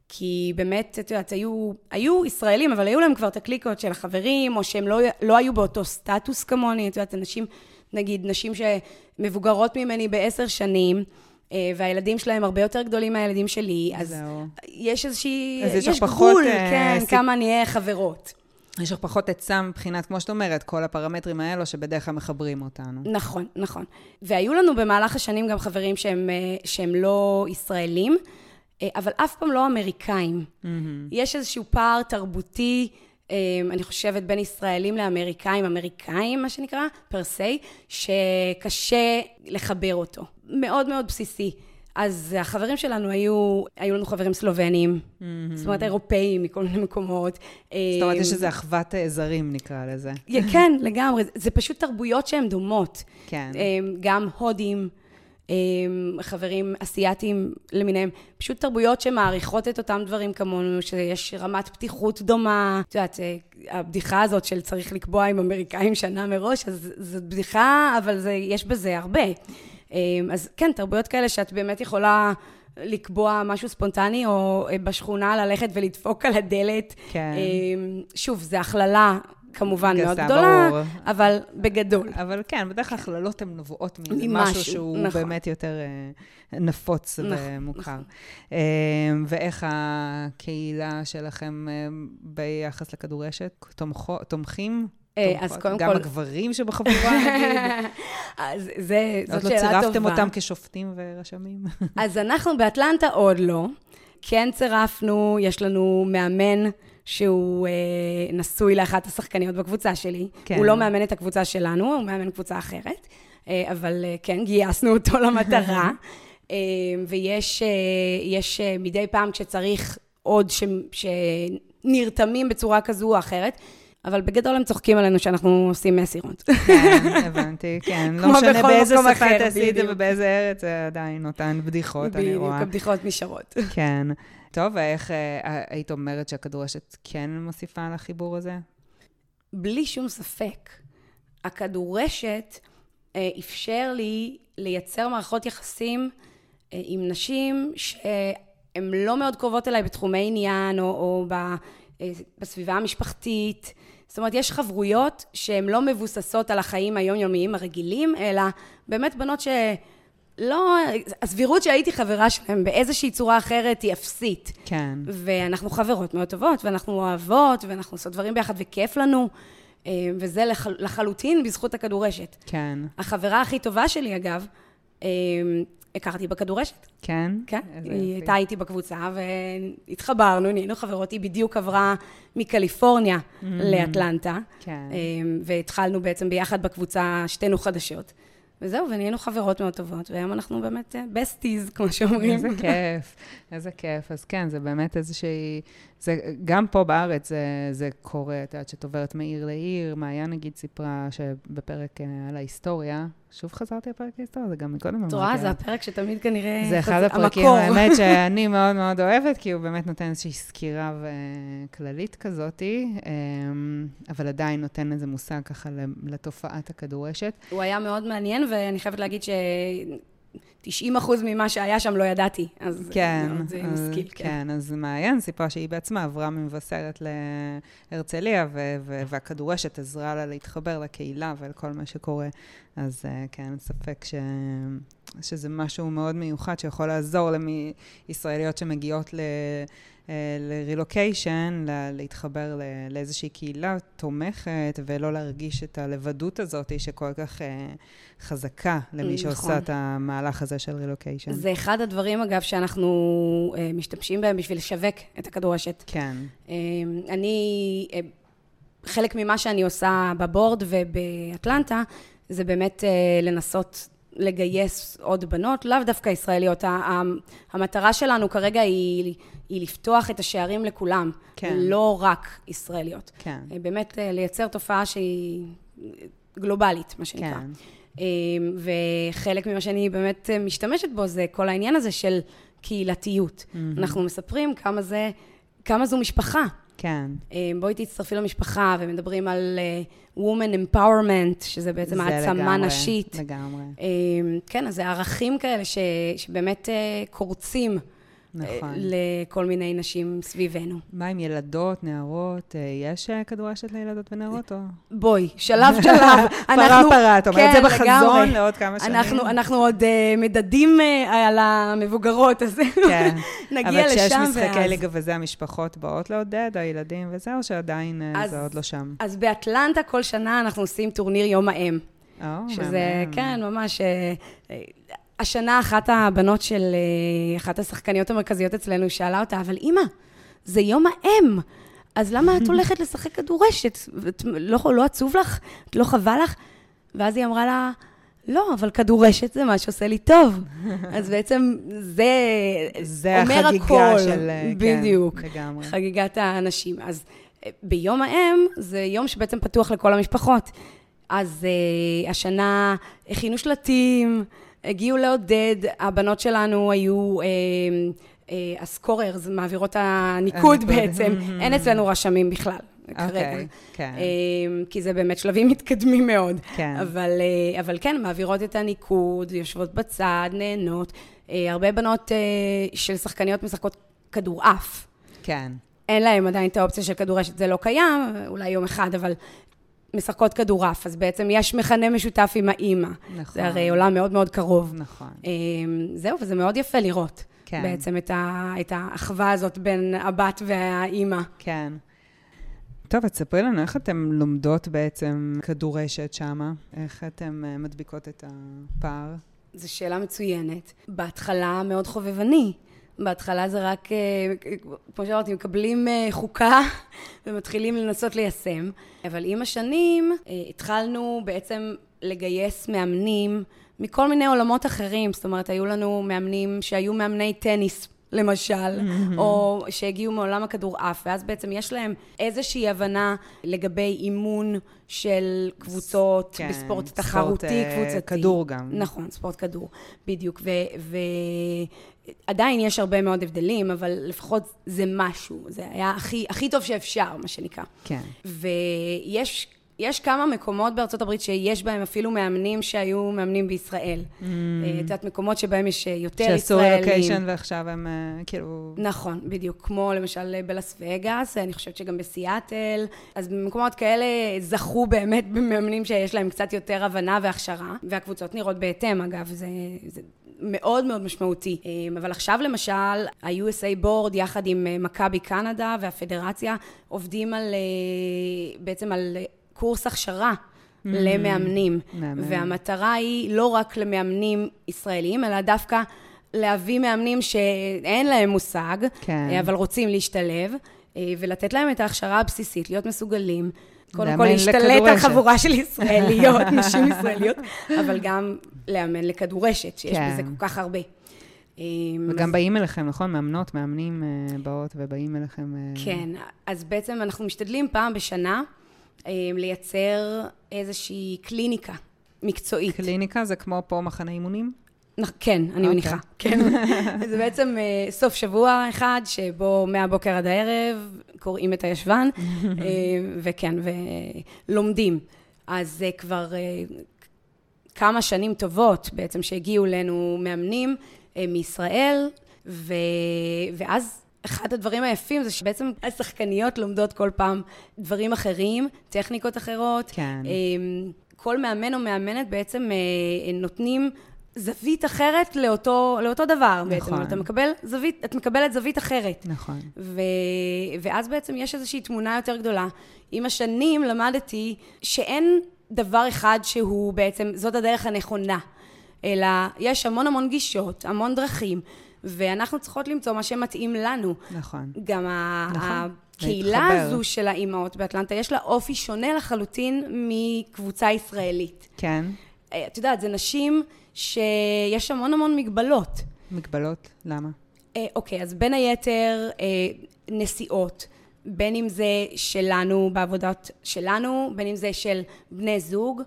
כי באמת, את יודעת, היו, היו ישראלים, אבל היו להם כבר את הקליקות של החברים, או שהם לא, לא היו באותו סטטוס כמוני, את יודעת, אנשים, נגיד, נשים שמבוגרות ממני בעשר שנים, והילדים שלהם הרבה יותר גדולים מהילדים שלי, אז זהו. יש איזושהי, אז יש יש פחות, גבול, אה, כן, סיפ- כמה נהיה חברות. יש לך פחות היצע מבחינת, כמו שאת אומרת, כל הפרמטרים האלו שבדרך כלל מחברים אותנו. נכון, נכון. והיו לנו במהלך השנים גם חברים שהם, אה, שהם לא ישראלים, אה, אבל אף פעם לא אמריקאים. Mm-hmm. יש איזשהו פער תרבותי, אה, אני חושבת, בין ישראלים לאמריקאים, אמריקאים, מה שנקרא, פר סי, שקשה לחבר אותו. מאוד מאוד בסיסי. אז החברים שלנו היו, היו לנו חברים סלובנים, mm-hmm. זאת אומרת, אירופאים מכל מיני מקומות. זאת אומרת, יש איזו אחוות זרים, נקרא לזה. כן, לגמרי. זה פשוט תרבויות שהן דומות. כן. גם הודים. חברים אסיאתיים למיניהם, פשוט תרבויות שמעריכות את אותם דברים כמונו, שיש רמת פתיחות דומה. את יודעת, הבדיחה הזאת של צריך לקבוע עם אמריקאים שנה מראש, אז זאת בדיחה, אבל זה, יש בזה הרבה. אז כן, תרבויות כאלה שאת באמת יכולה לקבוע משהו ספונטני, או בשכונה ללכת ולדפוק על הדלת. כן. שוב, זו הכללה. כמובן מאוד גדולה, ברור. אבל בגדול. אבל כן, בדרך כלל הכללות הן נבואות ממשהו שהוא נכון. באמת יותר uh, נפוץ נכון, ומוכר. נכון. ואיך הקהילה שלכם uh, ביחס לכדורשת? תומכו, תומכים? אז קודם גם כל... גם הגברים שבחבורה, נגיד? אז זה, זאת שאלה טובה. עוד לא צירפתם אותם כשופטים ורשמים? אז אנחנו באטלנטה עוד לא. כן צירפנו, יש לנו מאמן שהוא אה, נשוי לאחת השחקניות בקבוצה שלי. כן. הוא לא מאמן את הקבוצה שלנו, הוא מאמן קבוצה אחרת, אה, אבל אה, כן, גייסנו אותו למטרה. אה, ויש אה, אה, מדי פעם כשצריך עוד ש, שנרתמים בצורה כזו או אחרת, אבל בגדול הם צוחקים עלינו שאנחנו עושים מסירות. כן, הבנתי, כן. לא משנה באיזה שפה תעשי את זה ובאיזה ארץ, זה עדיין נותן בדיחות, אני רואה. בדיוק, הבדיחות נשארות. כן. טוב, ואיך אה, היית אומרת שהכדורשת כן מוסיפה לחיבור הזה? בלי שום ספק. הכדורשת אה, אפשר לי לייצר מערכות יחסים אה, עם נשים שהן לא מאוד קרובות אליי בתחומי עניין או, או ב, בסביבה המשפחתית. זאת אומרת, יש חברויות שהן לא מבוססות על החיים היומיומיים הרגילים, אלא באמת בנות ש... לא, הסבירות שהייתי חברה שלהם באיזושהי צורה אחרת היא אפסית. כן. ואנחנו חברות מאוד טובות, ואנחנו אוהבות, ואנחנו עושות דברים ביחד, וכיף לנו, אה, וזה לח, לחלוטין בזכות הכדורשת. כן. החברה הכי טובה שלי, אגב, אה, הכרתי בכדורשת. כן? כן. היא הייתה איתי בקבוצה, והתחברנו, נהיינו חברות, היא בדיוק עברה מקליפורניה mm-hmm. לאטלנטה. כן. אה, והתחלנו בעצם ביחד בקבוצה, שתינו חדשות. וזהו, ונהיינו חברות מאוד טובות, והיום אנחנו באמת בסטיז, אה, כמו שאומרים. איזה כיף, איזה כיף. אז כן, זה באמת איזושהי... זה, גם פה בארץ זה, זה קורה, את יודעת, שאת עוברת מעיר לעיר. מעיין נגיד סיפרה שבפרק אה, על ההיסטוריה, שוב חזרתי לפרק ההיסטוריה, זה גם מקודם אמרתי. את רואה, זה הפרק שתמיד כנראה... זה אחד הפרקים, האמת, שאני מאוד מאוד אוהבת, כי הוא באמת נותן איזושהי סקירה כללית כזאתי, אמ, אבל עדיין נותן איזה מושג ככה לתופעת הכדורשת. הוא היה מאוד מעניין, ואני חייבת להגיד ש... 90 אחוז ממה שהיה שם לא ידעתי, אז כן, זה אז, משכיל. כן. כן, אז מעיין סיפרה שהיא בעצמה עברה ממבשרת להרצליה, ו- ו- והכדורשת עזרה לה להתחבר לקהילה ולכל מה שקורה. אז אה, כן, ספק ש... שזה משהו מאוד מיוחד שיכול לעזור לישראליות שמגיעות ל... אה, לרילוקיישן, להתחבר לאיזושהי קהילה תומכת, ולא להרגיש את הלבדות הזאת שכל כך אה, חזקה למי נכון. שעושה את המהלך הזה של רילוקיישן. זה אחד הדברים, אגב, שאנחנו אה, משתמשים בהם בשביל לשווק את הכדורשת. כן. אני, חלק ממה שאני עושה בבורד ובאטלנטה, זה באמת לנסות לגייס עוד בנות, לאו דווקא ישראליות. המטרה שלנו כרגע היא, היא לפתוח את השערים לכולם, כן. לא רק ישראליות. כן. אה, באמת אה, לייצר תופעה שהיא גלובלית, מה שנקרא. כן. אה, וחלק ממה שאני באמת משתמשת בו זה כל העניין הזה של קהילתיות. Mm-hmm. אנחנו מספרים כמה זה, כמה זו משפחה. כן. בואי תצטרפי למשפחה, ומדברים על Woman Empowerment, שזה בעצם העצמה נשית. לגמרי. כן, אז זה ערכים כאלה ש, שבאמת קורצים נכון. לכל מיני נשים סביבנו. מה עם ילדות, נערות? אה, יש אה, כדורשת לילדות ונערות? או... בואי, שלב שלב. פרה פרה, את אומרת זה בחזון לעוד כמה שנים. אנחנו, אנחנו עוד מדדים על המבוגרות, אז כן. נגיע לשם ואז... אבל כשיש משחקי ליגה וזה, המשפחות באות לעודד, הילדים וזה, או שעדיין זה עוד לא שם? אז באטלנטה כל שנה אנחנו עושים טורניר יום האם. או, שזה, מאמן. כן, ממש... השנה אחת הבנות של אה, אחת השחקניות המרכזיות אצלנו שאלה אותה, אבל אימא, זה יום האם, אז למה את הולכת לשחק כדורשת? את, לא, לא עצוב לך? את לא חבל לך? ואז היא אמרה לה, לא, אבל כדורשת זה מה שעושה לי טוב. אז בעצם זה, זה אומר הכל. זה החגיגה של... כן, בדיוק. כן, לגמרי. חגיגת האנשים. אז אה, ביום האם זה יום שבעצם פתוח לכל המשפחות. אז uh, השנה הכינו שלטים, הגיעו לעודד, הבנות שלנו היו... אה, אה, הסקוררס מעבירות הניקוד בעצם, אין אצלנו רשמים בכלל. כרגע. אוקיי, כן. אה, כי זה באמת שלבים מתקדמים מאוד. כן. אבל, אבל כן, מעבירות את הניקוד, יושבות בצד, נהנות. הרבה בנות של שחקניות משחקות כדורעף. כן. אין להם עדיין את האופציה של כדורשת, זה לא קיים, אולי יום אחד, אבל משחקות כדורעף, אז בעצם יש מכנה משותף עם האימא. נכון. זה הרי עולם מאוד מאוד קרוב. נכון. אמ, זהו, וזה מאוד יפה לראות. כן. בעצם את, ה, את האחווה הזאת בין הבת והאימא. כן. טוב, אז ספרי לנו איך אתן לומדות בעצם כדורשת שמה? איך אתן אה, מדביקות את הפער? זו שאלה מצוינת. בהתחלה מאוד חובבני. בהתחלה זה רק, אה, כמו שאמרתי, מקבלים אה, חוקה ומתחילים לנסות ליישם. אבל עם השנים אה, התחלנו בעצם לגייס מאמנים מכל מיני עולמות אחרים. זאת אומרת, היו לנו מאמנים שהיו מאמני טניס למשל, או שהגיעו מעולם הכדורעף, ואז בעצם יש להם איזושהי הבנה לגבי אימון של קבוצות כן, בספורט תחרותי, ספורט, קבוצתי. ספורט כדור גם. נכון, ספורט כדור, בדיוק. ועדיין יש הרבה מאוד הבדלים, אבל לפחות זה משהו. זה היה הכי, הכי טוב שאפשר, מה שנקרא. כן. ויש יש כמה מקומות בארצות הברית שיש בהם אפילו מאמנים שהיו מאמנים בישראל. Mm. אה, את יודעת, מקומות שבהם יש אה, יותר ישראלים. שעשו רילוקיישן ועכשיו הם אה, כאילו... נכון, בדיוק. כמו למשל בלאס וגאס, אני חושבת שגם בסיאטל. אז במקומות כאלה זכו באמת במאמנים שיש להם קצת יותר הבנה והכשרה, והקבוצות נראות בהתאם, אגב, זה, זה מאוד מאוד משמעותי. אבל עכשיו למשל, ה-USA Board יחד עם מכבי קנדה והפדרציה עובדים על, בעצם על קורס הכשרה mm-hmm. למאמנים. מאמן. והמטרה היא לא רק למאמנים ישראלים, אלא דווקא להביא מאמנים שאין להם מושג, כן. אבל רוצים להשתלב, אה, ולתת להם את ההכשרה הבסיסית, להיות מסוגלים. קודם כל להשתלט על חבורה של ישראליות, נשים ישראליות, אבל גם לאמן לכדורשת, שיש כן. בזה כל כך הרבה. אה, וגם אז... באים אליכם, נכון? מאמנות, מאמנים אה, באות ובאים אליכם. כן, אז בעצם אנחנו משתדלים פעם בשנה לייצר איזושהי קליניקה מקצועית. קליניקה זה כמו פה מחנה אימונים? כן, אני okay. אוקיי. מניחה, כן. זה בעצם uh, סוף שבוע אחד, שבו מהבוקר עד הערב קוראים את הישבן, uh, וכן, ולומדים. אז זה כבר uh, כמה שנים טובות בעצם שהגיעו אלינו מאמנים uh, מישראל, ו... ואז אחד הדברים היפים זה שבעצם השחקניות לומדות כל פעם דברים אחרים, טכניקות אחרות. כן. אמ, כל מאמן או מאמנת בעצם אה, נותנים זווית אחרת לאותו, לאותו דבר נכון. בעצם. אתה מקבל זווית, את מקבלת זווית אחרת. נכון. ו, ואז בעצם יש איזושהי תמונה יותר גדולה. עם השנים למדתי שאין דבר אחד שהוא בעצם, זאת הדרך הנכונה, אלא יש המון המון גישות, המון דרכים. ואנחנו צריכות למצוא מה שמתאים לנו. נכון. גם נכון. הקהילה להתחבר. הזו של האימהות באטלנטה, יש לה אופי שונה לחלוטין מקבוצה ישראלית. כן. אה, את יודעת, זה נשים שיש המון המון מגבלות. מגבלות? למה? אה, אוקיי, אז בין היתר, אה, נסיעות. בין אם זה שלנו בעבודות שלנו, בין אם זה של בני זוג.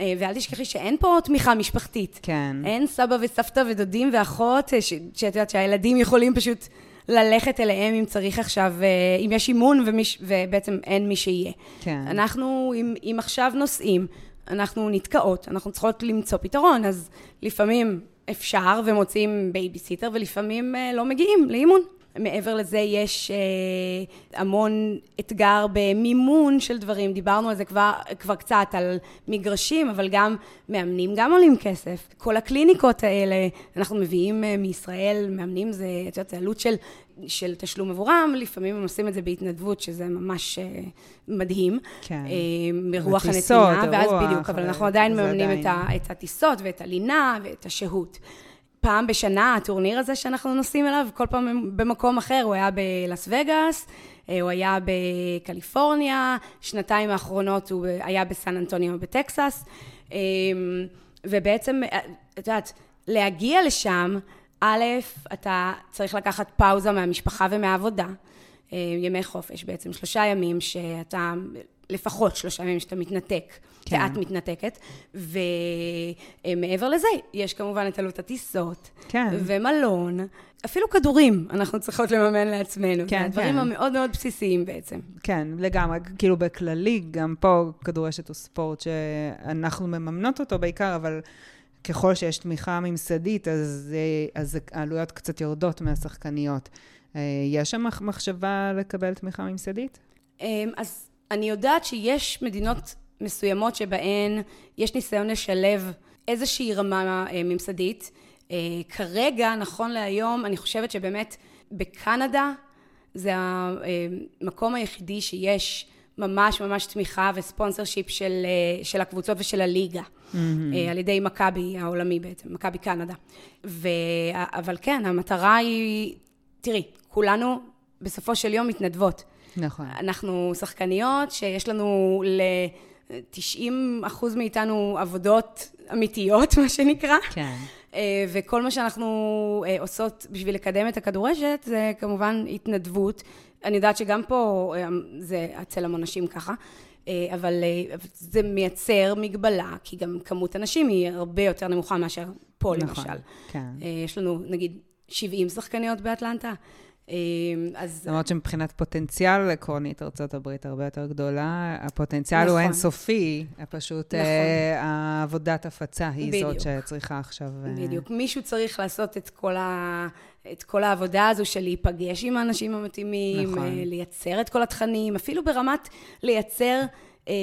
אה, ואל תשכחי שאין פה תמיכה משפחתית. כן. אין סבא וסבתא ודודים ואחות, אה, שאת יודעת שהילדים יכולים פשוט ללכת אליהם אם צריך עכשיו, אה, אם יש אימון ומיש, ובעצם אין מי שיהיה. כן. אנחנו, אם, אם עכשיו נוסעים, אנחנו נתקעות, אנחנו צריכות למצוא פתרון, אז לפעמים אפשר ומוצאים בייביסיטר, ולפעמים לא מגיעים לאימון. מעבר לזה יש אה, המון אתגר במימון של דברים, דיברנו על זה כבר, כבר קצת, על מגרשים, אבל גם מאמנים גם עולים כסף. כל הקליניקות האלה, אנחנו מביאים אה, מישראל, מאמנים זה, את יודעת, זה עלות של, של תשלום עבורם, לפעמים הם עושים את זה בהתנדבות, שזה ממש אה, מדהים. כן. אה, מרוח הנתינה, ואז בדיוק, אבל אנחנו עדיין זה מממנים עדיין. את, ה, את הטיסות ואת הלינה ואת השהות. פעם בשנה, הטורניר הזה שאנחנו נוסעים אליו, כל פעם במקום אחר, הוא היה בלאס וגאס, אה, הוא היה בקליפורניה, שנתיים האחרונות הוא היה בסן אנטוניו בטקסס, אה, ובעצם, אה, את יודעת, להגיע לשם, א', אתה צריך לקחת פאוזה מהמשפחה ומהעבודה, אה, ימי חופש בעצם, שלושה ימים שאתה, לפחות שלושה ימים שאתה מתנתק, כן. ואת מתנתקת, ומעבר לזה, יש כמובן את עלות הטיסות, כן. ומלון, אפילו כדורים אנחנו צריכות לממן לעצמנו, כן, הדברים כן. המאוד מאוד בסיסיים בעצם. כן, לגמרי. כאילו בכללי, גם פה כדורשת הוא ספורט שאנחנו מממנות אותו בעיקר, אבל ככל שיש תמיכה ממסדית, אז, אז העלויות קצת יורדות מהשחקניות. אה, יש שם מח- מחשבה לקבל תמיכה ממסדית? אמ, אז אני יודעת שיש מדינות מסוימות שבהן יש ניסיון לשלב איזושהי רמה אה, ממסדית. אה, כרגע, נכון להיום, אני חושבת שבאמת בקנדה זה המקום היחידי שיש ממש ממש תמיכה וספונסר שיפ של, אה, של הקבוצות ושל הליגה, mm-hmm. על ידי מכבי העולמי בעצם, מכבי קנדה. ו... אבל כן, המטרה היא, תראי, כולנו בסופו של יום מתנדבות. נכון. אנחנו שחקניות שיש לנו ל-90 אחוז מאיתנו עבודות אמיתיות, מה שנקרא. כן. אה, וכל מה שאנחנו אה, עושות בשביל לקדם את הכדורשת זה כמובן התנדבות. אני יודעת שגם פה אה, זה אצל המון נשים ככה, אבל זה מייצר מגבלה, כי גם כמות הנשים היא הרבה יותר נמוכה מאשר פה נכון, למשל. כן. יש לנו נגיד 70 שחקניות באטלנטה, אז... למרות שמבחינת פוטנציאל עקרונית, ארה"ב הרבה יותר גדולה, הפוטנציאל הוא נכון. אינסופי, פשוט נכון. אה, העבודת הפצה היא זאת בדיוק. שצריכה עכשיו... אה, בדיוק. מישהו צריך לעשות את כל, ה... את כל העבודה הזו של להיפגש עם האנשים המתאימים, נכון. אה, לייצר את כל התכנים, אפילו ברמת לייצר אה,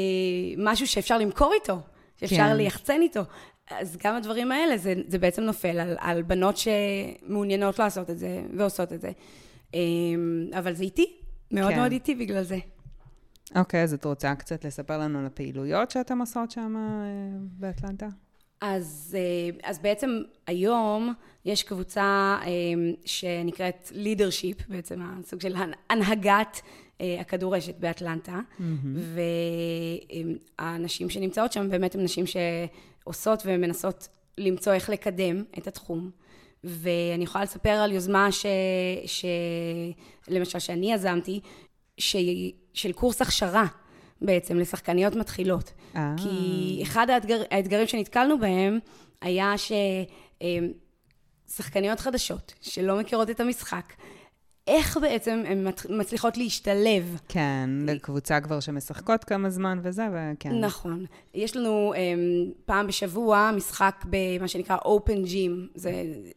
משהו שאפשר למכור איתו, שאפשר כן. ליחצן איתו. אז גם הדברים האלה, זה, זה בעצם נופל על, על בנות שמעוניינות לעשות את זה ועושות את זה. אה, אבל זה איטי, מאוד כן. מאוד איטי בגלל זה. אוקיי, אז את רוצה קצת לספר לנו על הפעילויות שאתן עושות שם אה, באטלנטה? אז, אה, אז בעצם היום יש קבוצה אה, שנקראת leadership, בעצם הסוג של הנהגת הכדורשת באטלנטה, והנשים שנמצאות שם באמת הן נשים שעושות ומנסות למצוא איך לקדם את התחום. ואני יכולה לספר על יוזמה ש... ש... למשל שאני יזמתי, ש... של קורס הכשרה בעצם לשחקניות מתחילות. אה. כי אחד האתגר, האתגרים שנתקלנו בהם היה ששחקניות חדשות שלא מכירות את המשחק, איך בעצם הן מצ- מצליחות להשתלב כן, לקבוצה כבר שמשחקות כמה זמן וזה, וכן. נכון. יש לנו um, פעם בשבוע משחק במה שנקרא Open Gym. זה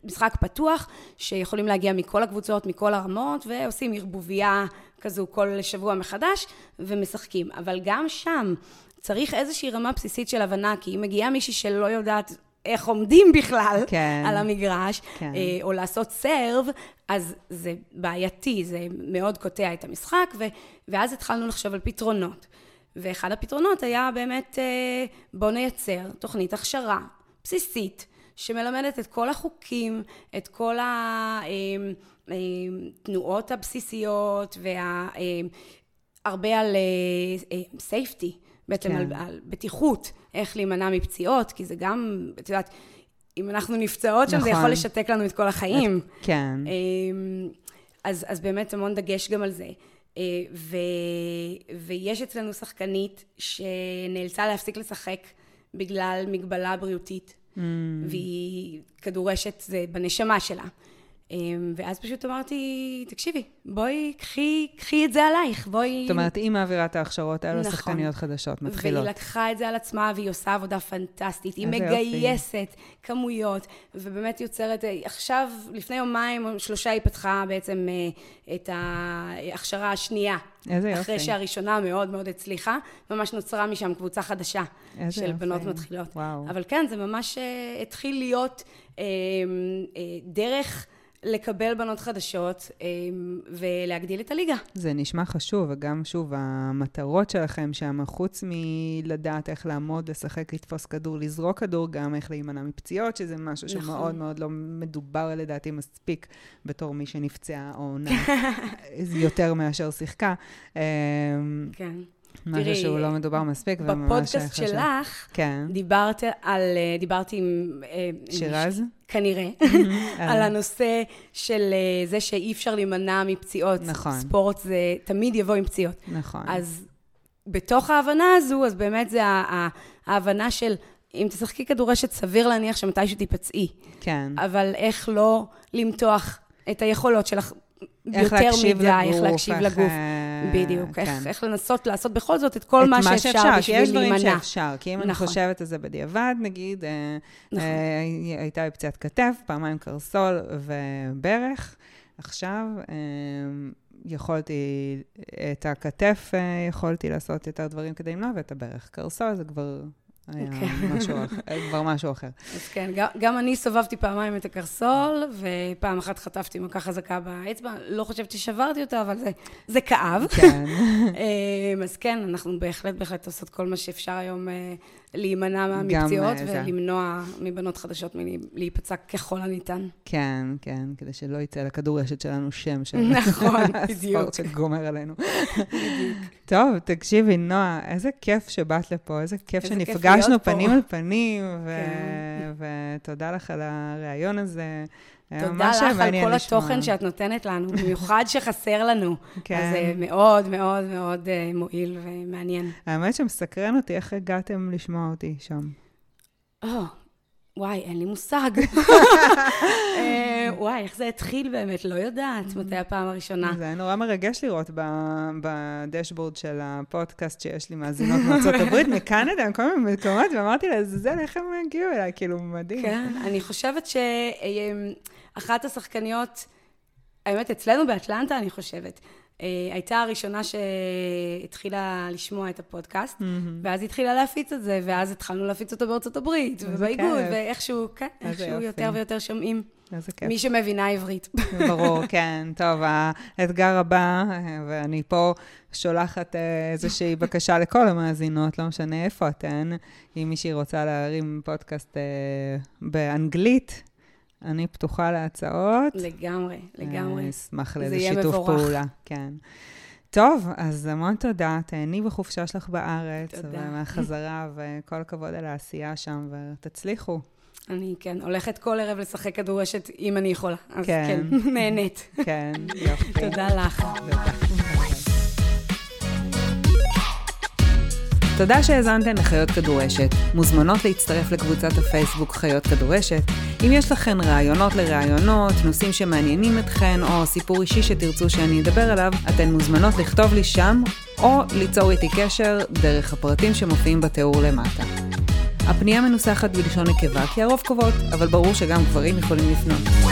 משחק פתוח, שיכולים להגיע מכל הקבוצות, מכל הרמות, ועושים ערבוביה כזו כל שבוע מחדש, ומשחקים. אבל גם שם צריך איזושהי רמה בסיסית של הבנה, כי אם מגיעה מישהי שלא יודעת... איך עומדים בכלל כן. על המגרש, כן. אה, או לעשות סרב, אז זה בעייתי, זה מאוד קוטע את המשחק, ו, ואז התחלנו לחשוב על פתרונות. ואחד הפתרונות היה באמת, אה, בואו נייצר תוכנית הכשרה בסיסית, שמלמדת את כל החוקים, את כל התנועות הבסיסיות, והרבה על סייפטי, בעצם כן. על, על בטיחות, איך להימנע מפציעות, כי זה גם, את יודעת, אם אנחנו נפצעות שם, זה נכון. יכול לשתק לנו את כל החיים. כן. אמ, אז, אז באמת המון דגש גם על זה. אה, ו, ויש אצלנו שחקנית שנאלצה להפסיק לשחק בגלל מגבלה בריאותית, Mm. והיא כדורשת, זה בנשמה שלה. אמ, ואז פשוט אמרתי, תקשיבי, בואי, קחי, קחי את זה עלייך, בואי... זאת אומרת, היא מעבירה את ההכשרות האלו נכון. לשחקניות חדשות, מתחילות. והיא לקחה את זה על עצמה, והיא עושה עבודה פנטסטית. היא מגייסת כמויות, ובאמת יוצרת... עכשיו, לפני יומיים או שלושה היא פתחה בעצם אה, את ההכשרה השנייה. איזה יופי. אחרי שהראשונה מאוד מאוד הצליחה, ממש נוצרה משם קבוצה חדשה של יופי. בנות מתחילות. וואו. אבל כן, זה ממש אה, התחיל להיות אה, אה, דרך לקבל בנות חדשות אה, ולהגדיל את הליגה. זה נשמע חשוב, וגם שוב, המטרות שלכם שם, חוץ מלדעת איך לעמוד, לשחק, לתפוס כדור, לזרוק כדור, גם איך להימנע מפציעות, שזה משהו נכון. שמאוד מאוד לא מדובר לדעתי מספיק בתור מי שנפצעה או עונה יותר מאשר שיחקה. אה, כן. משהו שהוא לא מדובר מספיק, וממש בפודקאסט חשוב. שלך, כן. דיברת על, אה, דיברתי עם... אה, שירז? כנראה, על הנושא של אה, זה שאי אפשר להימנע מפציעות. נכון. ספורט זה תמיד יבוא עם פציעות. נכון. אז בתוך ההבנה הזו, אז באמת זה ההבנה של אם תשחקי כדורשת, סביר להניח שמתישהו תיפצעי. כן. אבל איך לא למתוח את היכולות שלך יותר מדי, לגוף, איך להקשיב איך, לגוף. אה, בדיוק, כן. איך, איך לנסות לעשות בכל זאת את כל את מה שאפשר כי בשביל יש דברים להימנע. שאפשר, כי אם אני נכון. חושבת על זה בדיעבד, נגיד, אה, נכון. אה, הייתה לי פציעת כתף, פעמיים קרסול וברך. עכשיו, אה, יכולתי, את הכתף יכולתי לעשות יותר דברים כדי למנוע, ואת הברך קרסול, זה כבר היה אוקיי. משהו אחר, כבר משהו אחר. אז כן, גם, גם אני סובבתי פעמיים את הקרסול, ופעם אחת חטפתי מכה חזקה באצבע. לא חושבת ששברתי אותה, אבל זה, זה כאב. כן, אמ, אז כן, אנחנו בהחלט בהחלט עושות כל מה שאפשר היום אה, להימנע מהמפציעות אה, זה. ולמנוע מבנות חדשות מלהיפצע ככל הניתן. כן, כן, כדי שלא יצא לכדורשת שלנו שם של נכון, בדיוק. הספורט שגומר עלינו. טוב, תקשיבי, נועה, איזה כיף שבאת לפה, איזה כיף איזה כיף שנפגשנו פה. פנים אל פנים, ו- כן. ותודה לך על הראיון הזה. תודה לך על כל. התוכן שאת נותנת לנו, במיוחד שחסר לנו. כן. אז זה מאוד מאוד מאוד אה, מועיל ומעניין. האמת שמסקרן אותי איך הגעתם לשמוע אותי שם. או, וואי, אין לי מושג. אה, וואי, איך זה התחיל באמת? לא יודעת מתי הפעם הראשונה. זה היה נורא מרגש לראות בדשבורד של הפודקאסט שיש לי מאזינות מארצות הברית, מקנדה, מכל מיני מקומות, ואמרתי לעזאזל, איך הם הגיעו אליי? כאילו, מדהים. כן, אני חושבת שאחת השחקניות, האמת, אצלנו באטלנטה, אני חושבת, אה, הייתה הראשונה שהתחילה לשמוע את הפודקאסט, מהמם. ואז התחילה להפיץ את זה, ואז התחלנו להפיץ אותו בארצות הברית, ובאיגוד, כיף. ואיכשהו, כן, איכשהו. יותר ויותר שומעים. איזה כיף. מי שמבינה עברית. ברור, כן. טוב, האתגר הבא, אה, ואני פה שולחת אה, איזושהי בקשה לכל המאזינות, לא משנה איפה אתן, אם מישהי רוצה להרים פודקאסט אה, באנגלית, אני פתוחה להצעות. לגמרי, לגמרי. אה, אשמח זה לאיזה שיתוף מבורך. פעולה, כן. טוב, אז המון תודה, תהני בחופשה שלך בארץ, תודה. ומהחזרה, וכל הכבוד על העשייה שם, ותצליחו. אני, כן, הולכת כל ערב לשחק כדורשת אם אני יכולה. אז כן. כן, נהנית. כן, יופי. תודה לך. תודה שהאזנתן לחיות כדורשת. מוזמנות להצטרף לקבוצת הפייסבוק חיות כדורשת. אם יש לכן רעיונות לרעיונות, נושאים שמעניינים אתכן, או סיפור אישי שתרצו שאני אדבר עליו, אתן מוזמנות לכתוב לי שם, או ליצור איתי קשר דרך הפרטים שמופיעים בתיאור למטה. הפנייה מנוסחת בלשון נקבה כי הרוב קובעות, אבל ברור שגם גברים יכולים לפנות.